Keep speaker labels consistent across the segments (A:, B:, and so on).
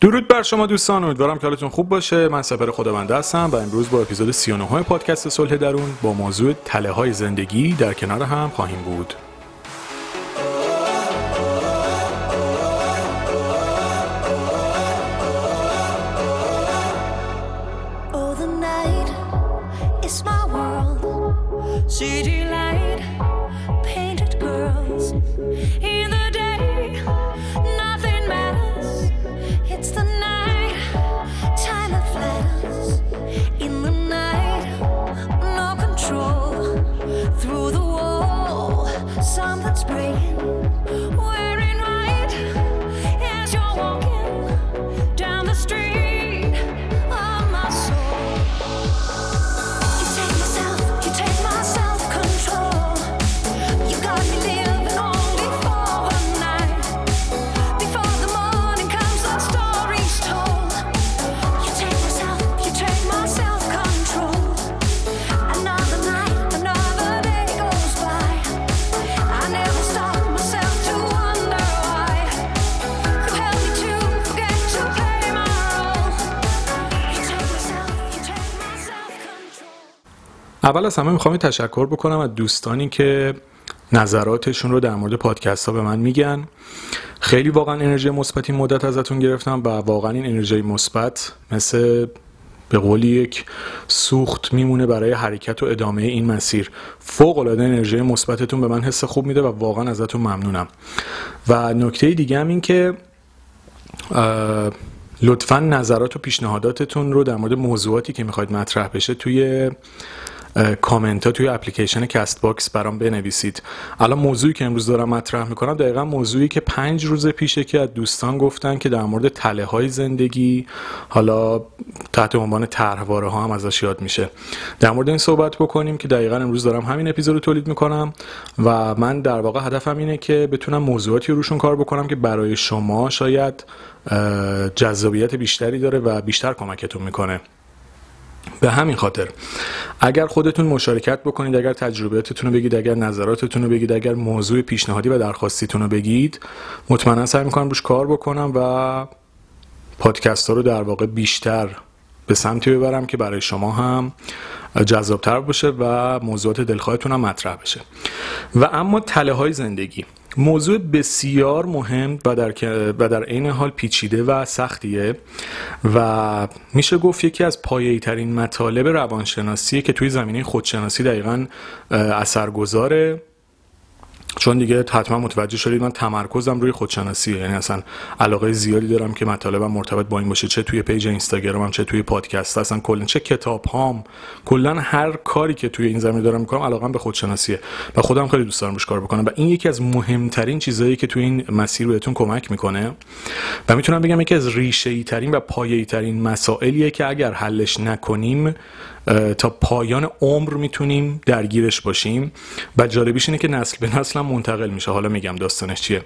A: درود بر شما دوستان امیدوارم که حالتون خوب باشه. من سپر خداونده هستم و امروز با اپیزود 39 پادکست صلح درون با موضوع تله های زندگی در کنار هم خواهیم بود. اول از همه می‌خوام تشکر بکنم از دوستانی که نظراتشون رو در مورد پادکست ها به من میگن. خیلی واقعا انرژی مثبت این مدت ازتون گرفتم و واقعا این انرژی مثبت مثل به قولی یک سوخت میمونه برای حرکت و ادامه این مسیر. فوق العاده انرژی مثبتتون به من حس خوب میده و واقعا ازتون ممنونم. و نکته دیگه هم این که لطفا نظرات و پیشنهاداتتون رو در مورد موضوعاتی که می‌خواید مطرح بشه توی کامنت ها توی اپلیکیشن Castbox برام بنویسید. الان موضوعی که امروز دارم مطرح می‌کنم دقیقا موضوعی که پنج روز پیشه که از دوستان گفتن که در مورد تله های زندگی حالا تحت عنوان طرحواره ها هم ازش یاد میشه. در مورد این صحبت بکنیم که دقیقا امروز دارم همین اپیزود رو تولید می‌کنم و من در واقع هدفم اینه که بتونم موضوعاتی رو روشون کار بکنم که برای شما شاید جذابیت بیشتری داره و بیشتر کمکتون می‌کنه. به همین خاطر اگر خودتون مشارکت بکنید اگر تجربیاتتون رو بگید اگر نظراتتون رو بگید اگر موضوع پیشنهادی و درخواستیتون رو بگید مطمئنا سعی می‌کنم روش کار بکنم و پادکست ها رو در واقع بیشتر به سمتی ببرم که برای شما هم جذابتر باشه و موضوعات دلخواهتون هم مطرح بشه. و اما تله های زندگی. موضوع بسیار مهم و در, و در عین حال پیچیده و سختیه و میشه گفت یکی از پایه‌ای ترین مطالب روانشناسیه که توی زمینه خودشناسی دقیقا اثرگذاره. چون دیگه حتما متوجه شدید من تمرکزم روی خودشناسیه. یعنی اصلا علاقه زیادی دارم که مطالبم مرتبط با این باشه. چه توی پیج اینستاگرامم چه توی پادکست اصلا کلا چه کتاب هام کلا هر کاری که توی این زمینه دارم می‌کنم علاقم به خودشناسیه. و خودم خیلی دوست دارم روش کار بکنم. و این یکی از مهمترین چیزهایی که توی این مسیر بهتون کمک می‌کنه و می‌تونم بگم یکی از ریشه ترین و پایه‌ای ترین مسائلیه که اگر حلش نکنیم تا پایان عمر می‌تونیم درگیرش باشیم. و جالبیش اینه که نسل به نسل هم منتقل میشه. حالا میگم داستانش چیه.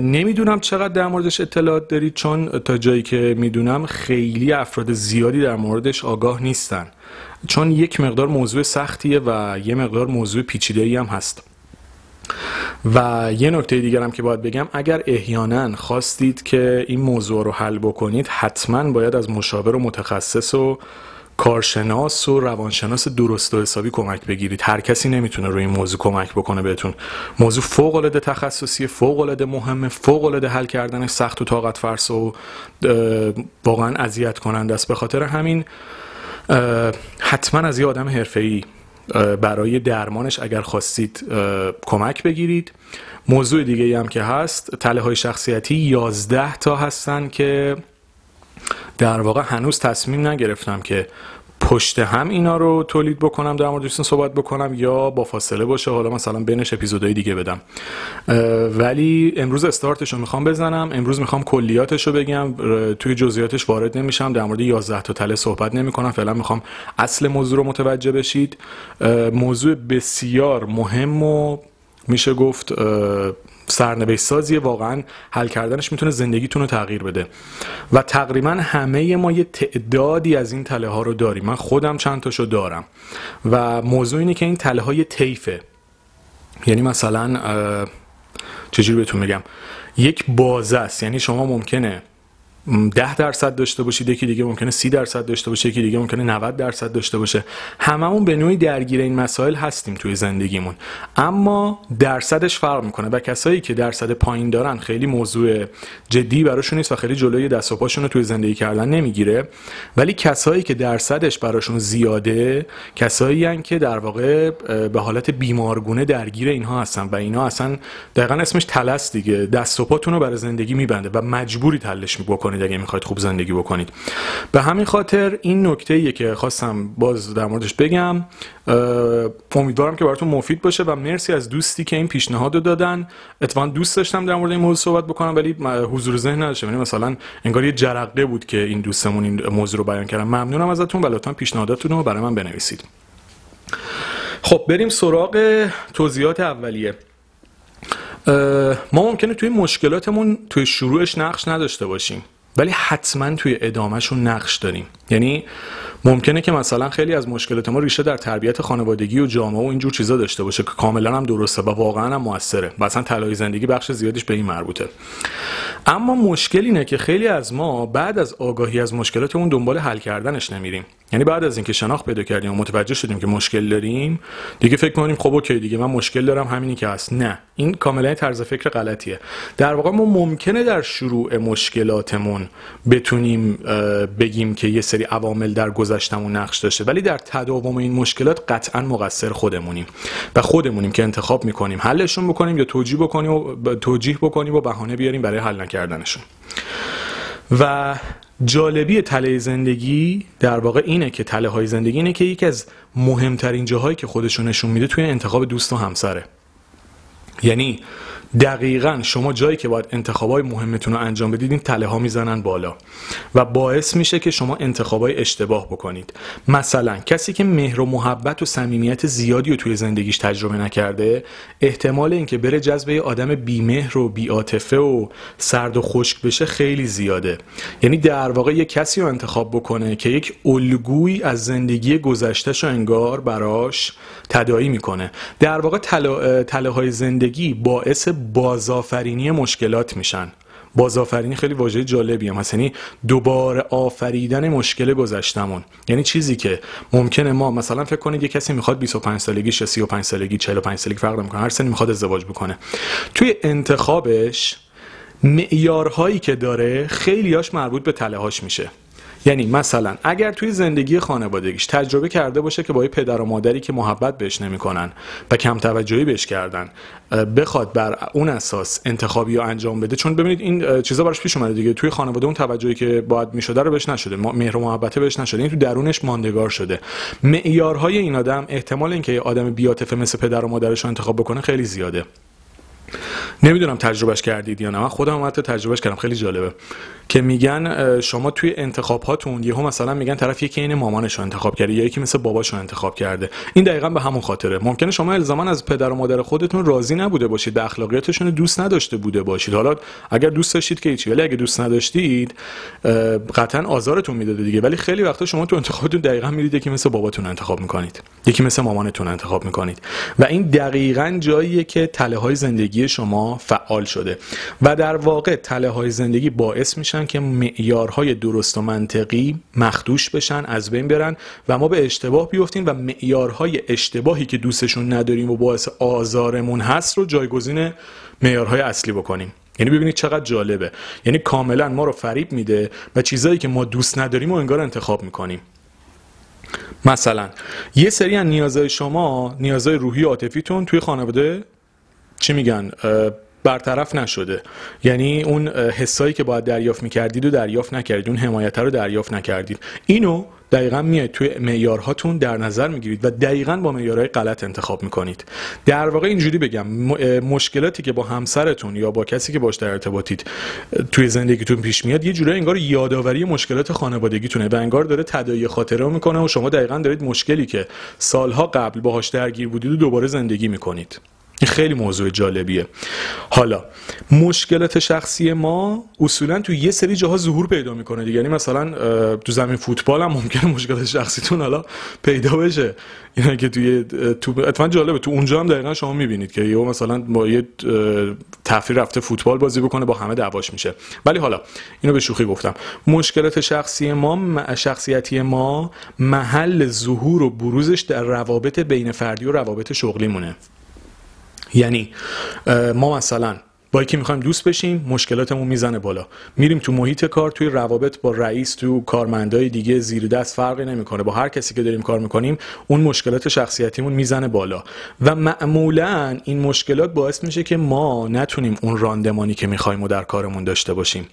A: نمی‌دونم چقدر در موردش اطلاعات دارید چون تا جایی که می‌دونم خیلی افراد زیادی در موردش آگاه نیستن. چون یک مقدار موضوع سختیه و یه مقدار موضوع پیچیده هم هست. و یه نکته دیگر هم که باید بگم اگر احیانا خواستید که این موضوع رو حل بکنید حتما باید از مشاور و متخصص و کارشناس و روانشناس درست و حسابی کمک بگیرید. هر کسی نمی‌تونه روی این موضوع کمک بکنه بهتون. موضوع فوق العاده تخصصی فوق العاده مهمه فوق العاده حل کردنش سخت و طاقت فرسا و واقعا اذیت کننده است. به خاطر همین حتما از یه آدم حرفه‌ای برای درمانش اگر خواستید کمک بگیرید. موضوع دیگه هم که هست تله های شخصیتی 11 تا هستن که در واقع هنوز تصمیم نگرفتم که پشت هم اینا رو تولید بکنم در موردشون صحبت بکنم یا با فاصله باشه. حالا مثلا بینش اپیزودهای دیگه بدم. ولی امروز استارتش رو می‌خوام بزنم. امروز می‌خوام کلیاتش رو بگم توی جزئیاتش وارد نمیشم. در مورد 11 تا تله صحبت نمی‌کنم. فعلا می‌خوام اصل موضوع رو متوجه بشید. موضوع بسیار مهم و میشه گفت سرنوشت سازیه واقعا حل کردنش می‌تونه زندگیتون رو تغییر بده. و تقریبا همه ما یه تعدادی از این تله ها رو داریم. من خودم چند تاشو دارم. و موضوع اینه که این تله های طیفه. یعنی مثلا چجوری بهتون بگم؟ یک بازه است. یعنی شما ممکنه ده درصد داشته باشید یکی دیگه ممکنه سی درصد داشته باشه یکی دیگه ممکنه 90 درصد داشته باشه. هممون به نوعی درگیر این مسائل هستیم توی زندگیمون. اما درصدش فرق می‌کنه و کسایی که درصد پایین دارن خیلی موضوع جدی براشون نیست و خیلی جلوی دست و پاشون رو توی زندگی کردن نمی‌گیره. ولی کسایی که درصدش براشون زیاده کسایی هن که در واقع به حالت بیمارگونه درگیر اینها هستن و اینا اصلا دقیقا اسمش تلس دیگه. دست و پاتون برای زندگی میبنده و مجبوری تلش بکنید اگه می‌خواید خوب زندگی بکنید. به همین خاطر این نکته ایه که خواستم باز در موردش بگم امیدوارم که براتون مفید باشه و مرسی از دوستی که این پیشنهاد رو دادن. اتفاقا دوست داشتم در مورد این موضوع صحبت بکنم ولی حضور ذهن نداشتم. یعنی مثلا انگار یه جرقه بود که این دوستمون این موضوع رو بیان کردم ممنونم ازتون و لطفا پیشنهاداتتون رو برای من بنویسید. خب بریم سراغ توضیحات اولیه. ما ممکنه توی مشکلاتمون توی شروعش نقش نداشته باشیم. ولی حتما توی ادامهشون نقش داریم. یعنی ممکنه که مثلا خیلی از مشکلات ما ریشه در تربیت خانوادگی و جامعه و اینجور چیزا داشته باشه که کاملا هم درسته و واقعا هم موثره و اصلا طلای زندگی بخش زیادیش به این مربوطه. اما مشکل اینه که خیلی از ما بعد از آگاهی از مشکلاتمون دنبال حل کردنش نمیریم. یعنی بعد از اینکه شناخت پیدا کردیم و متوجه شدیم که مشکل داریم دیگه فکر کنیم خب اوکی دیگه من مشکل دارم همینی که هست. نه این کاملا طرز فکر غلطیه. در واقع ما ممکنه در شروع مشکلاتمون بتونیم بگیم که یه سری عوامل در گذشتمون نقش داشته. ولی در تداوم این مشکلات قطعا مقصر خودمونیم و خودمونیم که انتخاب می‌کنیم. حلشون بکنیم یا توجیه بکنیم و توجیه بکنیم و بهانه بیاریم برای حل نکردنشون. و جالبی تله زندگی در واقع اینه که تله های زندگی اینه که یکی از مهمترین جاهایی که خودشون نشون میده توی انتخاب دوست و همسره. یعنی دقیقا شما جایی که باید انتخابای مهمتون رو انجام بدید این تله ها می‌زنن بالا. و باعث میشه که شما انتخابای اشتباه بکنید. مثلا کسی که مهر و محبت و صمیمیت زیادی رو توی زندگیش تجربه نکرده احتمال اینکه بره جذب یه آدم بیمهر و بیاتفه و سرد و خشک بشه خیلی زیاده. یعنی در واقع یه کسی رو انتخاب بکنه که یک الگویی از زندگی گذشتهش انگار براش تدایی می‌کنه. در واقع تله های زندگی باعث بازآفرینی مشکلات میشن. بازآفرینی خیلی واژه جالبی هم هست. یعنی دوباره آفریدن مشکل گذشتمون یعنی چیزی که ممکنه ما مثلا فکر کنید یه کسی می‌خواد 25 سالگی 35 سالگی 45 سالگی فرق نمی‌کنه. هر سنی می‌خواد ازدواج بکنه. توی انتخابش معیارهایی که داره خیلیاش مربوط به تله هاش میشه. یعنی مثلا اگر توی زندگی خانوادگیش تجربه کرده باشه که با پدر و مادری که محبت بهش نمی‌کنن و کم توجهی بهش کردن بخواد بر اون اساس انتخابی رو انجام بده چون ببینید این چیزا براش پیش اومده دیگه. توی خانواده اون توجهی که باید می‌شده رو بهش نشده. مهر و محبت بهش نشده. این تو درونش ماندگار شده. معیارهای این آدم احتمال اینکه آدم بیاتفه مثل پدر و مادرش رو انتخاب بکنه خیلی زیاده. نمی‌دونم تجربهش کردید یا نه. من خودم حتی تجربهش کردم. خیلی جالبه. که میگن شما توی انتخاب هاتون یهو مثلا میگن طرف یکی این مامانش رو انتخاب کرده یا یکی مثل باباش رو انتخاب کرده. این دقیقا به همون خاطره. ممکنه شما الزاما از پدر و مادر خودتون راضی نبوده باشید به اخلاقیاتشون دوست نداشته بوده باشید. حالا اگر دوست داشتید که هیچی ولی اگه دوست نداشتید قطعا آزارتون می‌داده دیگه. ولی خیلی وقتا شما تو انتخابتون دقیقا میرید یکی مثل باباتون انتخاب می‌کنید. یکی مثل مامانتون انتخاب می‌کنید. و این دقیقا جاییه که تله های زندگی شما فعال شده. و در واقع تله های زندگی باعث میشن که معیارهای درست و منطقی مخدوش بشن از بین برن و ما به اشتباه بیفتیم و معیارهای اشتباهی که دوستشون نداریم و باعث آزارمون هست رو جایگزین معیارهای اصلی بکنیم. یعنی ببینید چقدر جالبه. یعنی کاملا ما رو فریب میده و چیزایی که ما دوست نداریم و انگار انتخاب می‌کنیم. مثلا یه سری از نیازهای شما نیازهای روحی عاطفیتون توی خانواده چی میگن؟ برطرف نشده. یعنی اون حسایی که باید دریافت می‌کردید و دریافت نکردید اون حمایت رو دریافت نکردید. اینو دقیقا میاید توی معیارهاتون در نظر می‌گیرید و دقیقا با معیارهای غلط انتخاب می‌کنید. در واقع اینجوری بگم مشکلاتی که با همسرتون یا با کسی که باش در ارتباطید توی زندگیتون پیش میاد یه جورایی انگار یادآوری مشکلات خانوادگیتونه و انگار داره تداعی خاطره می‌کنه و شما دقیقا دارید مشکلی که سالها قبل باهاش درگیر بودید و دوباره زندگی می‌کنید. این خیلی موضوع جالبیه. حالا مشکلات شخصی ما اصولا تو یه سری جاها ظهور پیدا می‌کنه دیگه. یعنی مثلا تو زمین فوتبال هم ممکنه مشکلات شخصیتون حالا پیدا بشه. اینا که توی تو اتفاقا جالبه. تو اونجا هم دقیقا شما می‌بینید که یهو مثلا با یه تفریح رفته فوتبال بازی بکنه با همه دعواش میشه. ولی حالا اینو به شوخی گفتم. مشکلات شخصی ما شخصیتی ما محل ظهور و بروزش در روابط بین فردی و روابط شغلی مونه یعنی ما مثلا با یکی می‌خوایم دوست بشیم مشکلاتمون می‌زنه بالا. میریم تو محیط کار توی روابط با رئیس تو کارمندای دیگه زیر دست فرقی نمی‌کنه. با هر کسی که داریم کار می‌کنیم اون مشکلات شخصیتیمون می‌زنه بالا. و معمولا این مشکلات باعث میشه که ما نتونیم اون راندمانی که می‌خوایم و در کارمون داشته باشیم.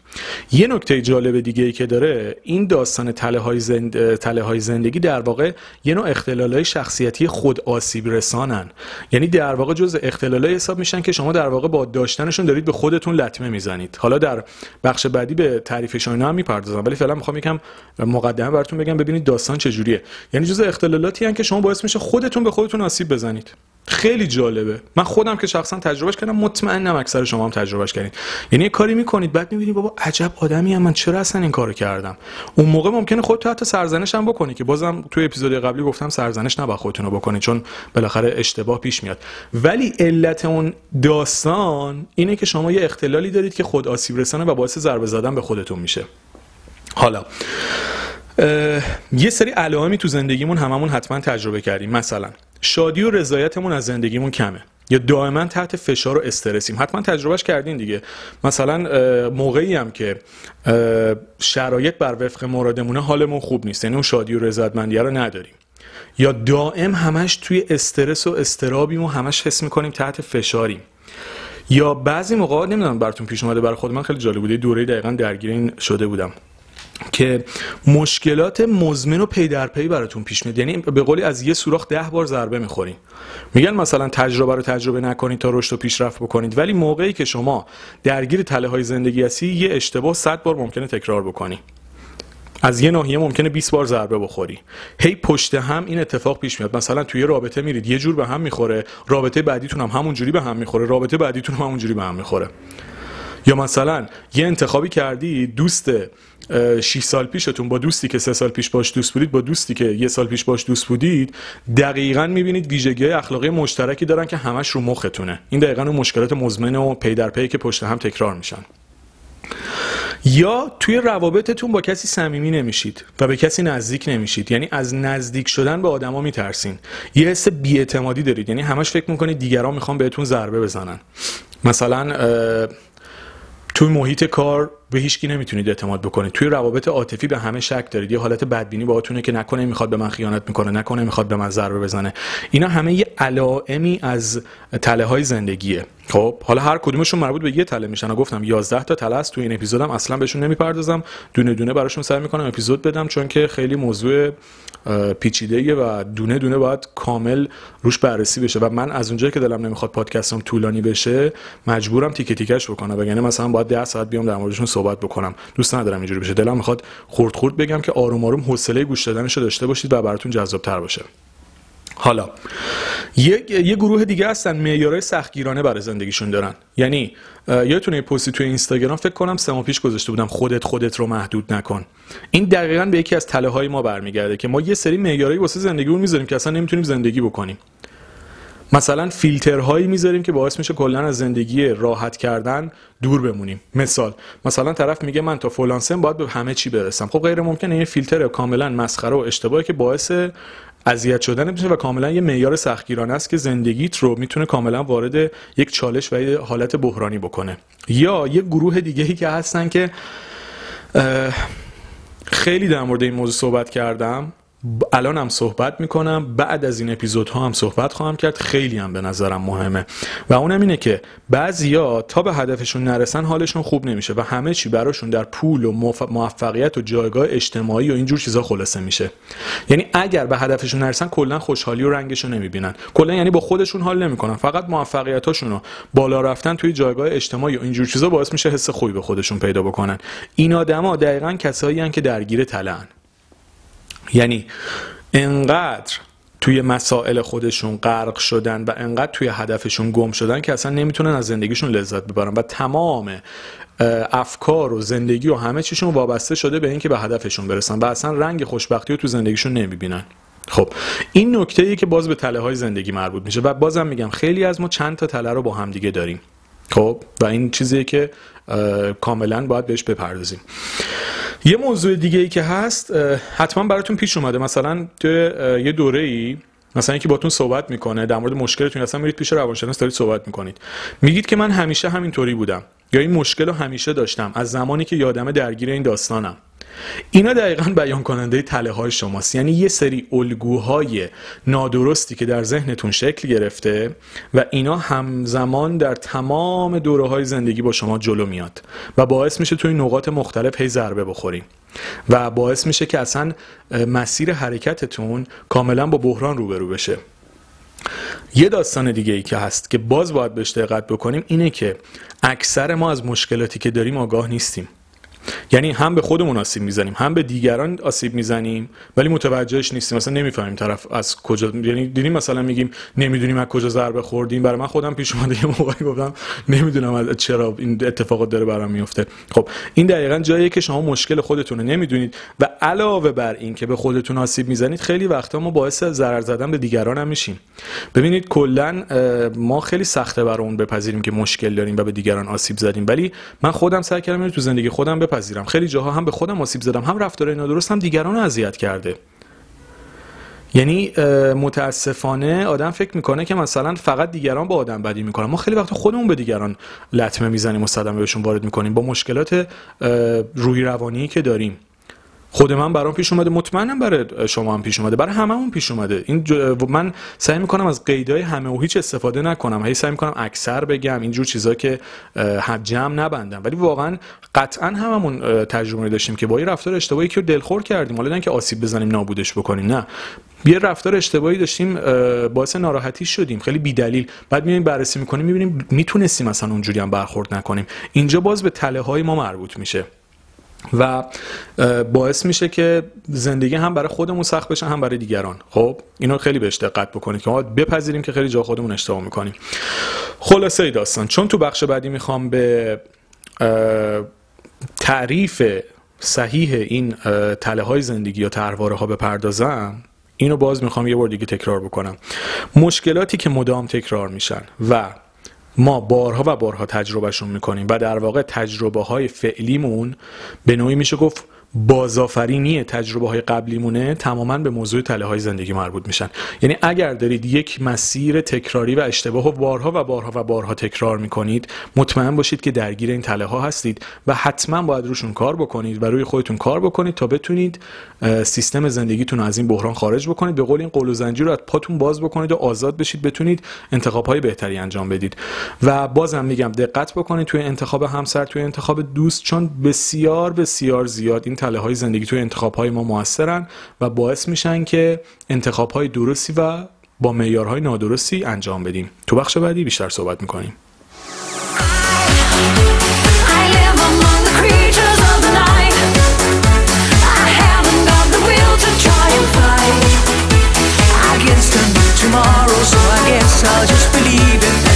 A: یه نکته جالب دیگه ای که داره این داستان تله های, زند... تله های زندگی در واقع یه نوع اختلال های شخصیتی خود آسیب رسانن یعنی در واقع جز اختلال حساب میشن که شما در واقع با داشتنشون دارید به خودتون لطمه می‌زنید. حالا در بخش بعدی به تعریفشون اینا هم می‌پردازم ولی فعلا می‌خوام یکم مقدمه براتون بگم ببینید داستان چجوریه. یعنی جز اختلالاتی هن که شما باعث میشه خودتون به خودتون آسیب بزنید. خیلی جالبه. من خودم که شخصا تجربهش کردم مطمئنم اکثر شما هم تجربهش کردین. یعنی یه کاری می‌کنید بعد می‌بینید بابا عجب آدمی هم من چرا اصلا این کارو کردم؟ اون موقع ممکنه خودت حتی سرزنش هم بکنی که بازم توی اپیزود قبلی گفتم سرزنش نباید خودتون رو بکنید چون بالاخره اشتباه پیش میاد. ولی علت اون داستان اینه که شما یه اختلالی دارید که خود آسیب رسانه و باعث ضربه زدن به خودتون میشه. حالا یه سری علائمی تو زندگیمون هممون حتما تجربه کردیم. مثلا شادی و رضایتمون از زندگیمون کمه. یا دائما تحت فشار و استرسیم. حتما تجربهش کردین دیگه. مثلا موقعی هم که شرایط بر وفق مرادمونه حالمون خوب نیست. یعنی اون شادی و رضایتمندیه رو نداریم. یا دائم همش توی استرس و استرابیم و همش حس می‌کنیم تحت فشاریم. یا بعضی موقع نمی‌دونم براتون پیش اومده برای خود من خیلی جالب بوده دوره دقیقا درگیر این شده بودم. که مشکلات مزمن و پی در پی براتون پیش میاد. یعنی به قولی از یه سوراخ ده بار ضربه می‌خورین. میگن مثلا تجربه رو تجربه نکنید تا رشد و پیشرفت بکنید. ولی موقعی که شما درگیر تله های زندگی هستی یه اشتباه 100 بار ممکنه تکرار بکنی. از یه ناحیه ممکنه 20 بار ضربه بخوری. هی پشت هم این اتفاق پیش میاد. مثلا توی رابطه میرید یه جور به هم می‌خوره. رابطه بعدیتون هم همون جوری به هم می‌خوره. رابطه بعدیتون هم همون جوری به هم می‌خوره. یا مثلا یه انتخابی کردی دوست 6 سال پیشتون با دوستی که سه سال پیش باش دوست بودید با دوستی که یه سال پیش باش دوست بودید دقیقا می‌بینید ویژگی اخلاقی مشترکی دارن که همش رو مختونه. این دقیقا اون مشکلات مزمن و پی در پی که پشت هم تکرار میشن. یا توی روابطتون با کسی صمیمی نمیشید و به کسی نزدیک نمیشید. یعنی از نزدیک شدن به آدما میترسین. یه حس بیاعتمادی دارید. یعنی همش فکر می‌کنید دیگران می‌خوان بهتون ضربه بزنن. مثلا توی محیط کار به هیچکی نمی‌تونید اعتماد بکنید. توی روابط عاطفی به همه شک دارید. یه حالت بدبینی باهاتونه که نکنه می‌خواد به من خیانت می‌کنه نکنه می‌خواد به من ضربه بزنه. اینا همه یه علائمی از تله های زندگیه. خب حالا هر کدومشون مربوط به یه تله میشن. گفتم 11 تا تله است توی این اپیزودم اصلا بهشون نمی‌پردازم. دونه دونه براشون سعی می‌کنم اپیزود بدم چون که خیلی موضوع پیچیده و دونه دونه باید کامل روش بررسی بشه. و من از اونجایی که دلم نمی‌خواد پادکستم طولانی بشه مجبورم تیکه تیکش بکنم. وگرنه مثلا باید 10 ساعت بیام در موردشون صحبت بکنم. دوست ندارم اینجوری بشه. دلم می‌خواد خورد خورد بگم که آروم آروم حوصله گوش دادنش رو داشته باشید و براتون جذاب تر باشه. حالا یه, یه گروه دیگه هستن معیارهای سختگیرانه برای زندگیشون دارن. یعنی یادتونه یه پستی توی اینستاگرام؟ فکر کنم سه ماه پیش گذاشته بودم خودت خودت رو محدود نکن. این دقیقا به یکی از تله های ما برمیگرده که ما یه سری معیارهایی واسه زندگیمون می‌ذاریم که اصلا نمی‌تونیم زندگی بکنیم. مثلا فیلترهایی می‌ذاریم که باعث میشه کلا از زندگی راحت کردن دور بمونیم. مثال مثلا طرف میگه من تا فلان سن باید به همه چی برسم. خب غیر ممکنه یه فیلتر کاملا مسخره و اشتباهی که باعث اذیت شدن میشه و کاملا یه معیار سختگیرانه است که زندگیت رو می‌تونه کاملا وارد یک چالش و یه حالت بحرانی بکنه. یا یه گروه دیگه ای که هستن که خیلی در مورد این موضوع صحبت کردم. الان هم صحبت می‌کنم. بعد از این اپیزودها هم صحبت خواهم کرد. خیلی هم به نظرم مهمه. و اونم اینه که بعضیا تا به هدفشون نرسن حالشون خوب نمیشه و همه چی براشون در پول و موف- موفقیت و جایگاه اجتماعی و اینجور چیزا خلاصه میشه. یعنی اگر به هدفشون نرسن کلا خوشحالی و رنگش رو نمی‌بینن. کلا یعنی با خودشون حال نمی‌کنن. فقط موفقیتاشون رو بالا رفتن توی جایگاه اجتماعی و اینجور چیزا باعث میشه حس خوبی به خودشون پیدا بکنن. این آدما دقیقا کسایی هن که درگیر تلن یعنی انقدر توی مسائل خودشون غرق شدن و انقدر توی هدفشون گم شدن که اصلا نمی‌تونن از زندگیشون لذت ببرن و تمام افکار و زندگی و همه چیشون وابسته شده به اینکه به هدفشون برسن و اصلا رنگ خوشبختی رو تو زندگیشون نمی‌بینن. خب این نکته ای که باز به تله های زندگی مربوط میشه و بازم میگم خیلی از ما چند تا تله رو با هم دیگه داریم. خب و این چیزیه که کاملا باید بهش بپردازیم. یه موضوع دیگه ای که هست حتما براتون پیش اومده. مثلا توی یه دوره ای مثلا یکی باتون صحبت می‌کنه در مورد مشکلتون اصلا میرید پیش روانشناس دارید صحبت می‌کنید. میگید که من همیشه همینطوری بودم. یا این مشکل رو همیشه داشتم. از زمانی که یادم درگیر این داستانم. اینا دقیقا بیان کننده تله های شماست. یعنی یه سری الگوهای نادرستی که در ذهنتون شکل گرفته و اینا همزمان در تمام دوره های زندگی با شما جلو میاد و باعث میشه توی نقاط مختلف هی ضربه بخوریم و باعث میشه که اصلا مسیر حرکتتون کاملا با بحران روبرو بشه. یه داستان دیگه ای که هست که باز باید بهش دقت بکنیم اینه که اکثر ما از مشکلاتی که داریم آگاه نیستیم. یعنی هم به خودمون آسیب می‌زنیم هم به دیگران آسیب می‌زنیم ولی متوجهش نیستیم. مثلا نمی‌فهمیم طرف از کجا یعنی دیدیم مثلا میگیم نمی‌دونیم از کجا ضربه خوردیم. برای من خودم پیش اومده یه موقعی گفتم نمی‌دونم از چرا این اتفاقات داره برام میفته خب این دقیقا جاییه که شما مشکل خودتون رو نمی‌دونید. و علاوه بر این که به خودتون آسیب می‌زنید خیلی وقتا ما باعث ضرر زدن به دیگران هم میشیم. ببینید کلا ما خیلی سخته برامون بپذیریم که مشکل داریم و به دیگران آسیب زدیم. ولی من خودم سعی کردم تو زندگی خودم بپذیرم. خیلی جاها هم به خودم آسیب زدم هم رفتار نادرست هم دیگران رو اذیت کرده. یعنی متاسفانه آدم فکر می‌کنه که مثلا فقط دیگران با آدم بدی می‌کنن. ما خیلی وقت خودمون به دیگران لطمه می‌زنیم و صدمه بهشون وارد می‌کنیم با مشکلات روحی روانی که داریم. خود من برام پیش اومده مطمئنم برای شما هم پیش اومده برای هممون پیش اومده. این من سعی می‌کنم از قیدای همه و هیچ استفاده نکنم هی سعی می‌کنم اکثر بگم اینجور چیزا که جمع نبندم. ولی واقعا قطعا هممون تجربه داشتیم که با یه رفتار اشتباهی که دلخور کردیم. حالا که آسیب بزنیم نابودش بکنیم نه. یه رفتار اشتباهی داشتیم باعث ناراحتی شدیم. خیلی بیدلیل. بعد میایم بررسی می‌کنیم می‌بینیم می‌تونستیم مثلا اونجوری هم برخورد نکنیم. اینجا باز به تله های ما مربوط میشه. و باعث میشه که زندگی هم برای خودمون سخت بشه هم برای دیگران. خب اینو خیلی بهش دقت بکنید که ما بپذیریم که خیلی جا خودمون اشتباه می‌کنیم. خلاصه ای داستان چون تو بخش بعدی می‌خوام به تعریف صحیح این تله های زندگی یا ترواره ها بپردازم اینو باز می‌خوام یه بار دیگه تکرار بکنم. مشکلاتی که مدام تکرار میشن و ما بارها و بارها تجربهشون می‌کنیم و در واقع تجربه های فعلیمون به نوعی میشه گفت بازآفرینی تجربه های قبلیمونه تماما به موضوع تله های زندگی مربوط میشن. یعنی اگر دارید یک مسیر تکراری و اشتباه و بارها و بارها و بارها تکرار می‌کنید مطمئن باشید که درگیر این تله ها هستید و حتما باید روشون کار بکنید و روی خودتون کار بکنید تا بتونید سیستم زندگیتون از این بحران خارج بکنید. به قول این قول و زنجیر رو از پاتون باز بکنید و آزاد بشید بتونید انتخاب های بهتری انجام بدید. و بازم میگم دقت بکنید توی انتخاب همسر توی انتخاب دوست چون بسیار بسیار زیاد این تله های زندگی توی انتخاب های ما موثرن و باعث میشن که انتخاب های درستی و با معیارهای نادرستی انجام بدیم. تو بخش بعدی بیشتر صحبت می‌کنیم. Tomorrow, so I guess I'll just believe in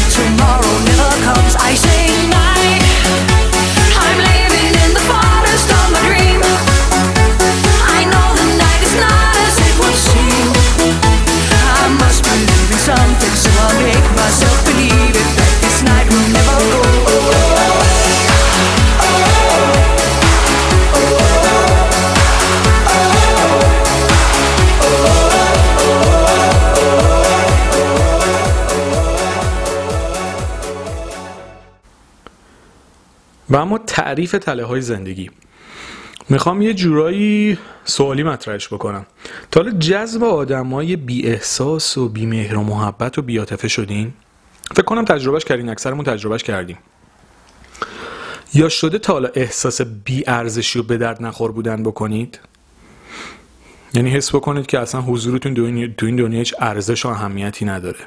A: تعریف تله های زندگی. می‌خوام یه جورایی سوالی مطرحش بکنم. تا حالا جذب آدمای بی احساس و بی مهر و محبت و بیاتفه شدین؟ فکر کنم تجربهش کردین اکثرمون تجربهش کردیم. یا شده تا حالا احساس بی ارزشی و به درد نخور بودن بکنید؟ یعنی حس بکنید که اصلا حضورتون تو این دنیا هیچ ارزش و اهمیتی نداره.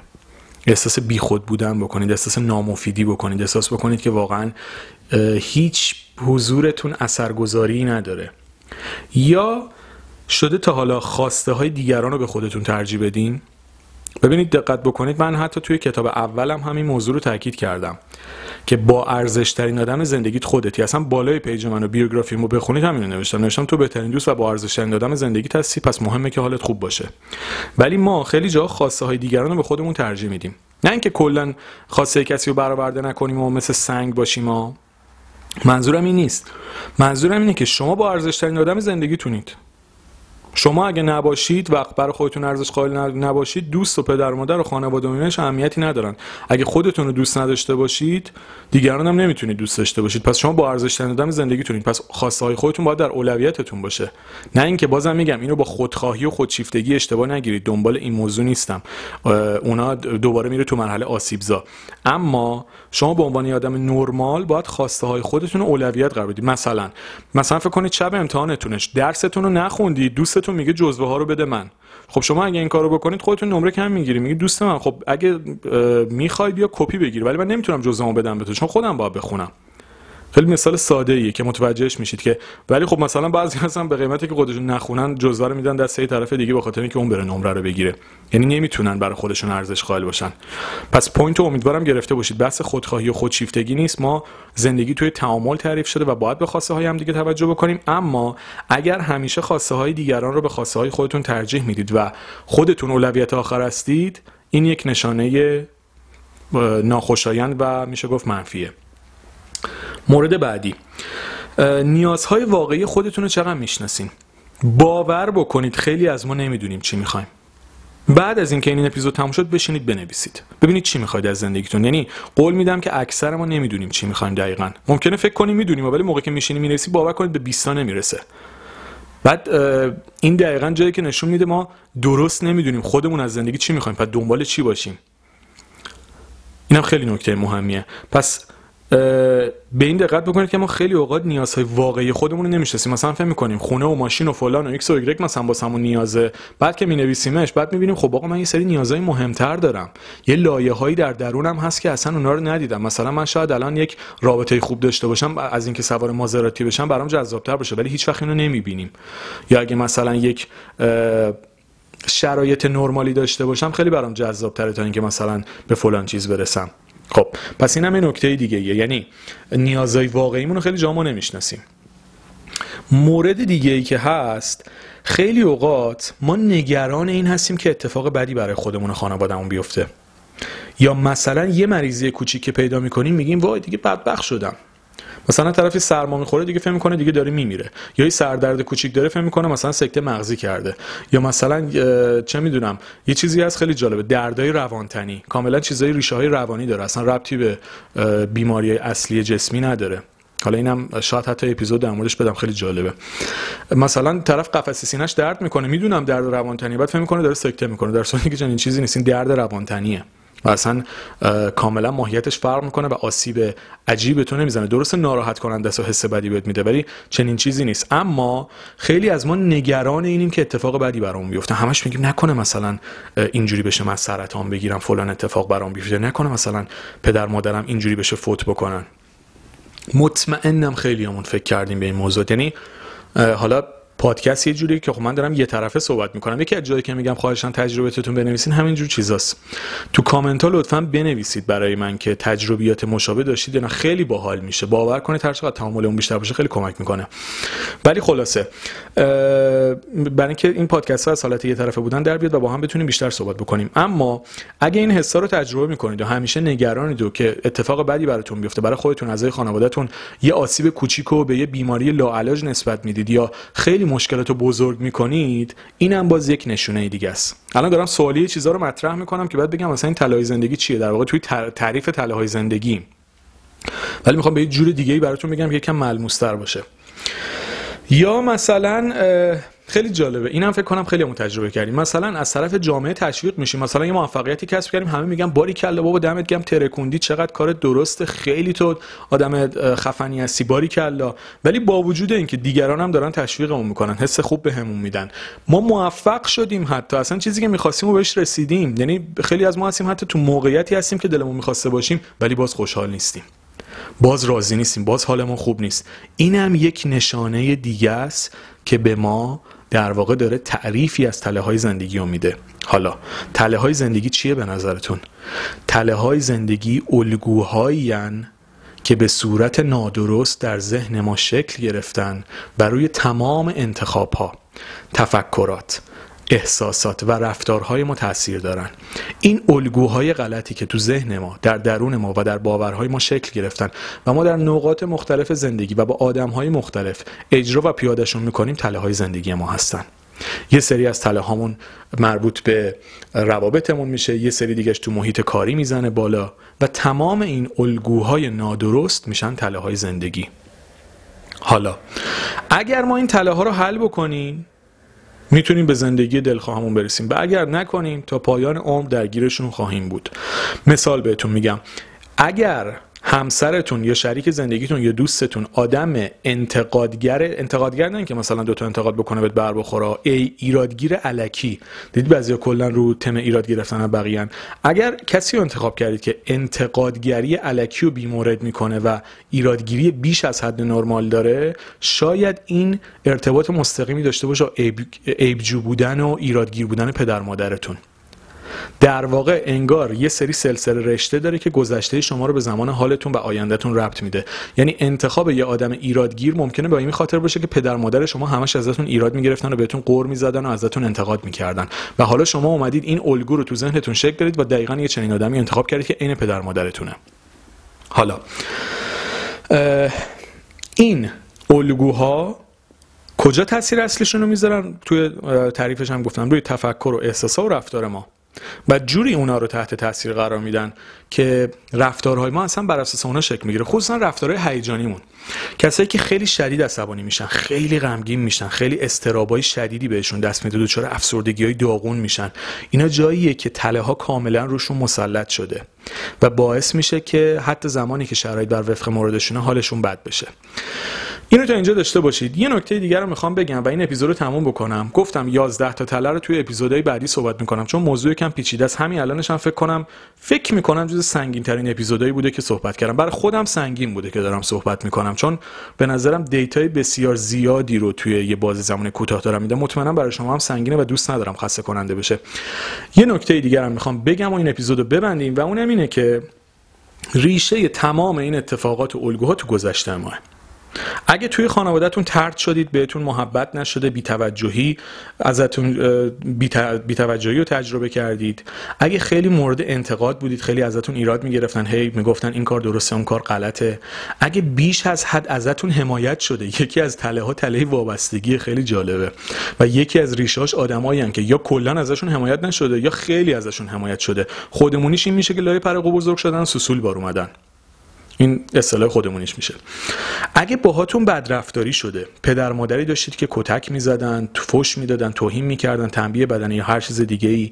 A: احساس بیخود بودن بکنید احساس نامفیدی بکنید احساس بکنید که واقعا هیچ حضورتون اثرگذاری نداره. یا شده تا حالا خواسته های دیگران رو به خودتون ترجیح بدین؟ ببینید دقت بکنید من حتی توی کتاب اولم همین موضوع رو تاکید کردم که با ارزش ترین آدم زندگیت خودتی. اصلا بالای پیج منو بیوگرافیمو بخونید همین رو نوشتم. نوشتم تو بهترین دوست و با ارزش ترین آدم زندگیت هستی پس مهمه که حالت خوب باشه. ولی ما خیلی جا خواسته های دیگران رو به خودمون ترجیح میدیم. نه اینکه کلا خواسته کسی رو برآورده نکنیم و مثل سنگ باشیم ما منظورم این نیست. منظورم اینه که شما با ارزش ترین آدم زندگیتونید. شما اگه نباشید وقت برای خودتون ارزش قائل نباشید دوست و پدر و مادر و خانواده و اهمیتی ندارن. اگه خودتون رو دوست نداشته باشید دیگران هم نمی‌تونید دوست داشته باشید. پس شما با ارزش آدم زندگیتونید. پس خواسته های خودتون باید در اولویتتون باشه. نه اینکه بازم میگم اینو با خودخواهی و خودشیفتگی اشتباه نگیرید. دنبال این موضوع نیستم. اونا دوباره میره تو مرحله آسیبزا. اما شما به عنوان آدم نرمال باید خواسته های خودتون رو اولویت قرار بدید. مثلا مثلا فکر کنید شب امتحانتونش درستون رو نخوندید دوستتون میگه جزوه ها رو بده من. خب شما اگه این کارو بکنید خودتون نمره کم می‌گیری. میگی دوست من. خب اگه می‌خوای بیا کپی بگیر ولی من نمی‌تونم جزوه‌مو بدم به تو چون خودم باید بخونم. خیلی مثال ساده ایه که متوجهش میشید که ولی خب مثلا بعضی هستن به قیمتی که خودشون نخونن جزوه رو میدن دست یه طرف دیگه به خاطر اینکه اون بره نمره رو بگیره. یعنی نمی‌تونن برای خودشون ارزش قائل باشن. پس پوینت امیدوارم گرفته باشید. بحث خودخواهی و خودشیفتگی نیست. ما زندگی توی تعامل تعریف شده و باید به خواسته های هم دیگه توجه بکنیم. اما اگر همیشه خواسته های دیگران رو به خواسته های خودتون ترجیح می‌دید و خودتون اولویت آخر هستید این یک نشانه ناخوشایند و میشه گفت منفیه. مورد بعدی. نیازهای واقعی خودتون رو چقدر می‌شناسین؟ باور بکنید خیلی از ما نمی‌دونیم چی می‌خوایم. بعد از اینکه این اپیزود تموم شد بشینید بنویسید. ببینید چی می‌خواید از زندگیتون. یعنی قول میدم که اکثر ما نمی‌دونیم چی می‌خوایم دقیقا. ممکنه فکر کنیم می‌دونیم ولی موقعی که میشینی می‌نویسی باور کنید به 20 نمی‌رسه. بعد این دقیقا جایی که نشون میده ما درست نمی‌دونیم خودمون از زندگی چی می‌خوایم. پس دنبال چی باشیم؟ اینم خیلی نکته مهمیه. پس به این دقت بکنید که ما خیلی اوقات نیازهای واقعی خودمون رو نمی‌شناسیم. مثلا فکر می‌کنیم خونه و ماشین و فلان و ایکس و ایگرگ مثلا با همون نیازه. بعد که مینویسیمش بعد می‌بینیم خب آقا من یه سری نیازهای مهمتر دارم. یه لایه هایی در درونم هست که اصلا اونا رو ندیدم. مثلا من شاید الان یک رابطه خوب داشته باشم از اینکه سوار مازراتی بشم برام جذابتر باشه ولی هیچ وقت اینو نمی‌بینیم. یا اگه مثلا یک شرایط نرمالی داشته باشم خیلی برام جذاب تره تا اینکه مثلا به فلان چیز برسم. خب پس این هم نکته دیگه ایه. یعنی نیازهای واقعیمون رو خیلی جامعه نمی‌شناسیم. مورد دیگه ای که هست خیلی اوقات ما نگران این هستیم که اتفاق بدی برای خودمون و خانوادهمون بیفته. یا مثلا یه مریضی کوچیک که پیدا می‌کنیم میگیم وای دیگه بدبخت شدم. مثلا طرفی سرما می‌خوره دیگه فهم می‌کنه دیگه داره میمیره. یا یه سردرد کوچیک داره فهم می‌کنه مثلا سکته مغزی کرده. یا مثلا چه می‌دونم یه چیزی هست خیلی جالبه دردای روانتنی. کاملا چیزای ریشه های روانی داره. اصلا ربطی به بیماری اصلی جسمی نداره. حالا اینم شاید حتی اپیزود در موردش بدم خیلی جالبه. مثلا طرف قفسه سینه‌اش درد می‌کنه می‌دونم درد روانتنی بعد فهم می‌کنه داره سکته می‌کنه. در صورتی که چنین چیزی نیست این درد روانتنیه. و اصلا کاملا ماهیتش فرق می‌کنه و آسیب عجیب تو نمی‌زنه. درست ناراحت کننده و حس بدی بهت میده ولی چنین چیزی نیست. اما خیلی از ما نگران اینیم که اتفاق بدی برام بیفته. همش میگیم نکنه مثلا اینجوری بشه من سرطان بگیرم فلان اتفاق برام بیفته. نکنه مثلا پدر مادرم اینجوری بشه فوت بکنن. مطمئنم خیلی همون فکر کردیم به این موضوع یعنی حالا پادکست یه جوری که خب من دارم یه طرفه صحبت می‌کنم. یکی از جایی که میگم خواهشان تجربتون بنویسین همینجور چیزاست. تو کامنت ها لطفا بنویسید برای من که تجربیات مشابه داشتید یا خیلی باحال میشه. باور کنید هر چقدر تعامل اون بیشتر باشه خیلی کمک می‌کنه. ولی خلاصه برای اینکه این پادکست ها از حالت یه طرفه بودن در بیاد و با هم بتونیم بیشتر صحبت بکنیم. اما اگه این حسا رو تجربه می‌کنید و همیشه نگرانید و که اتفاق بدی براتون بیفته برای خودتون اعضای خانوادهتون یه آسیب کوچیکو به یه بیماری لاعلاج نسبت می‌دید یا خیلی مشکلات رو بزرگ می‌کنید اینم باز یک نشونه دیگه است. الان دارم سوالی چیزا رو مطرح می‌کنم که بعد بگم مثلا این طلای زندگی چیه؟ در واقع توی تعریف طلاهای زندگی ولی می‌خوام به یه جور دیگه براتون بگم که یکم ملموستر باشه. یا مثلا خیلی جالبه. اینم فکر کنم خیلی تجربه کردیم. مثلا از طرف جامعه تشویق میشیم. مثلا یه موفقیتی کسب کردیم. همه میگن باری کلا بابا دمت گم ترکوندی چقدر کار درست خیلی تو آدم خفنی هستی. باری کلا. ولی با وجود اینکه دیگران هم دارن تشویقمون می‌کنن حس خوب بهمون میدن. ما موفق شدیم حتی. اصلا چیزی که می‌خواستیم و بهش رسیدیم. یعنی خیلی از ما هستیم حتی تو موقعیتی هستیم که دلمون می‌خواسته باشیم ولی باز خوشحال نیستیم. باز راضی نیستیم. باز حالمون خوب نیست. اینم یک نشانه دیگه است که به ما در واقع داره تعریفی از تله های زندگی رو میده. حالا تله های زندگی چیه به نظرتون؟ تله های زندگی الگوهایی که به صورت نادرست در ذهن ما شکل گرفتن و روی تمام انتخاب ها تفکرات. احساسات و رفتارهای ما تاثیر دارن. این الگوهای غلطی که تو ذهن ما در درون ما و در باورهای ما شکل گرفتن و ما در نقاط مختلف زندگی و با آدمهای مختلف اجرا و پیادهشون می‌کنیم تله های زندگی ما هستن. یه سری از تله هامون مربوط به روابطمون میشه یه سری دیگهش تو محیط کاری می‌زنه بالا و تمام این الگوهای نادرست میشن تله های زندگی. حالا اگر ما این تله ها رو حل بکنیم می‌تونیم به زندگی دلخواهمون برسیم. و اگر نکنیم تا پایان عمر درگیرشون خواهیم بود. مثال بهتون میگم. اگر همسرتون یا شریک زندگیتون یا دوستتون آدم انتقادگر انتقادگر نه که مثلا دو تا انتقاد بکنه بهت بر بخوره. ای ایرادگیر علکی. دیدی بعضیا کلا رو تم ایراد گرفتن بقیه اگر کسی رو انتخاب کردید که انتقادگری علکی رو بیمورد می‌کنه و ایرادگیری بیش از حد نرمال داره شاید این ارتباط مستقیمی داشته باشه عیبجو بودن و ایرادگیر بودن پدر مادرتون. در واقع انگار یه سری سلسله رشته داره که گذشته شما رو به زمان حالتون و آیندهتون ربط میده. یعنی انتخاب یه آدم ایرادگیر ممکنه به این خاطر باشه که پدر مادر شما همش ازتون ایراد می‌گرفتن و بهتون قور می‌زدن و ازتون انتقاد می‌کردن. و حالا شما اومدید این الگو رو تو ذهنتون شکل دادید و دقیقا یه چنین آدمی انتخاب کردید که عین پدر مادرتونه. حالا این الگوها کجا تاثیر اصلیشون رو می‌ذارن؟ توی تعریفش هم گفتم روی تفکر و احساسا و رفتار ما. و جوری اونا رو تحت تاثیر قرار میدن که رفتارهای ما اصلا بر اساس اونا شکل می‌گیره. خصوصا رفتارهای هیجانیمون. کسایی که خیلی شدید عصبانی میشن خیلی غمگین میشن خیلی استرابای شدیدی بهشون دست میده دچار افسردگی های داغون میشن. اینا جاییه که تله ها کاملا روشون مسلط شده و باعث میشه که حتی زمانی که شرایط بر وفق موردشونه حالشون بد بشه. اینو تا اینجا داشته باشید. یه نکته دیگر رو می‌خوام بگم و این اپیزود رو تموم بکنم. گفتم 11 تا تله رو توی اپیزودهای بعدی صحبت می‌کنم چون موضوع کم پیچیده است. همین الانش هم فکر کنم فکر می‌کنم جز سنگین ترین اپیزودهایی بوده که صحبت کردم. برای خودم سنگین بوده که دارم صحبت می‌کنم چون به نظرم دیتای بسیار زیادی رو توی یه بازی زمان کوتاه دارم میدم. مطمئنم برای شما هم سنگینه و دوست ندارم خسته کننده بشه. یه نکته دیگر هم می‌خوام بگم و این اپیزودو ببندیم و اونم اینه که ریشه تمام این اتفاقات و الگوها تو گذشته ماه. اگه توی خانوادهتون ترد شدید بهتون محبت نشده بیتوجهی ازتون بیتوجهی رو تجربه کردید. اگه خیلی مورد انتقاد بودید خیلی ازتون ایراد می‌گرفتن هی می‌گفتن این کار درسته اون کار غلطه. اگه بیش از حد ازتون حمایت شده یکی از تله ها تله وابستگی خیلی جالبه. و یکی از ریشاش آدمایی که یا کلا ازشون حمایت نشده یا خیلی ازشون حمایت شده. خودمونیش این میشه که لای پر بزرگ شدن سوسول بار اومدن. این اصطلاح خودمونیش میشه. اگه باهاتون بدرفتاری شده پدر مادری داشتید که کتک می‌زدن فش می‌دادن توهین می‌کردن تنبیه بدنی یا هر چیز دیگه ای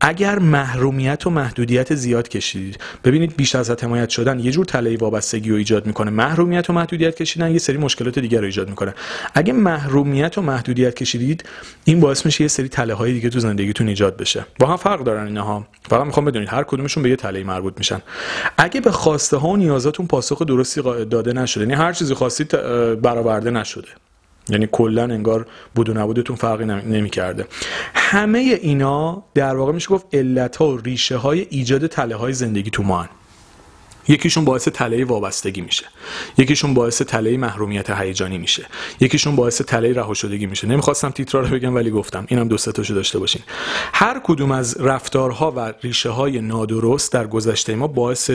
A: اگر محرومیت و محدودیت زیاد کشیدید ببینید بیش از حمایت شدن یه جور تله وابستگی رو ایجاد می‌کنه. محرومیت و محدودیت کشیدن یه سری مشکلات دیگر رو ایجاد می‌کنه. اگه محرومیت و محدودیت کشیدید این باعث میشه یه سری تله های دیگه تو زندگیتون ایجاد بشه. با هم فرق دارن اینها. فقط می‌خوام بدونید هر کدومشون به یه تله مربوط میشن. اگه به خواسته ها و نیازاتون پاسخ درستی داده نشده. یعنی هر چیزی خواستید برآورده نشده. یعنی کلا انگار بود و نبودتون فرقی نمی کرده همه اینا در واقع میشه گفت علت ها و ریشه های ایجاد تله های زندگی تو ما هن. یکیشون باعث تله وابستگی میشه. یکیشون باعث تله محرومیت هیجانی میشه. یکیشون باعث تله رها شدگی میشه. نمی‌خواستم تیترا رو بگم ولی گفتم. اینم دو تاشو داشته باشین. هر کدوم از رفتارها و ریشه های نادرست در گذشته ما باعث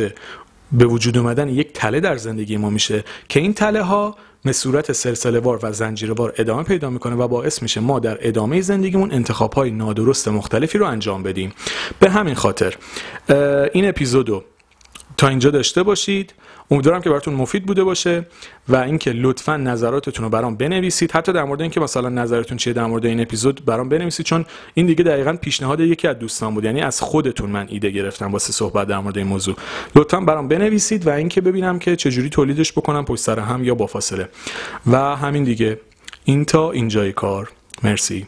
A: به وجود اومدن یک تله در زندگی ما میشه که این تله ها به صورت سلسله وار و زنجیره وار ادامه پیدا می‌کنه و باعث میشه ما در ادامه زندگیمون انتخاب های نادرست مختلفی رو انجام بدیم. به همین خاطر این اپیزودو تا اینجا داشته باشید. امیدوارم که براتون مفید بوده باشه و اینکه لطفا نظراتتون رو برام بنویسید. حتی در مورد اینکه مثلا نظرتون چیه در مورد این اپیزود برام بنویسید چون این دیگه دقیقا پیشنهاد یکی از دوستان بود. یعنی از خودتون من ایده گرفتم واسه صحبت در مورد این موضوع. لطفا برام بنویسید و اینکه ببینم که چجوری تولیدش بکنم پشت سر هم یا با فاصله. و همین دیگه. این تا اینجای کار. مرسی.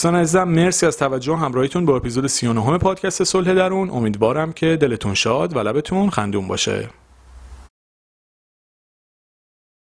A: دوستان عزیزم مرسی از توجه همراهیتون با اپیزود 39 پادکست صلح درون. امیدوارم که دلتون شاد و لبتون خندون باشه.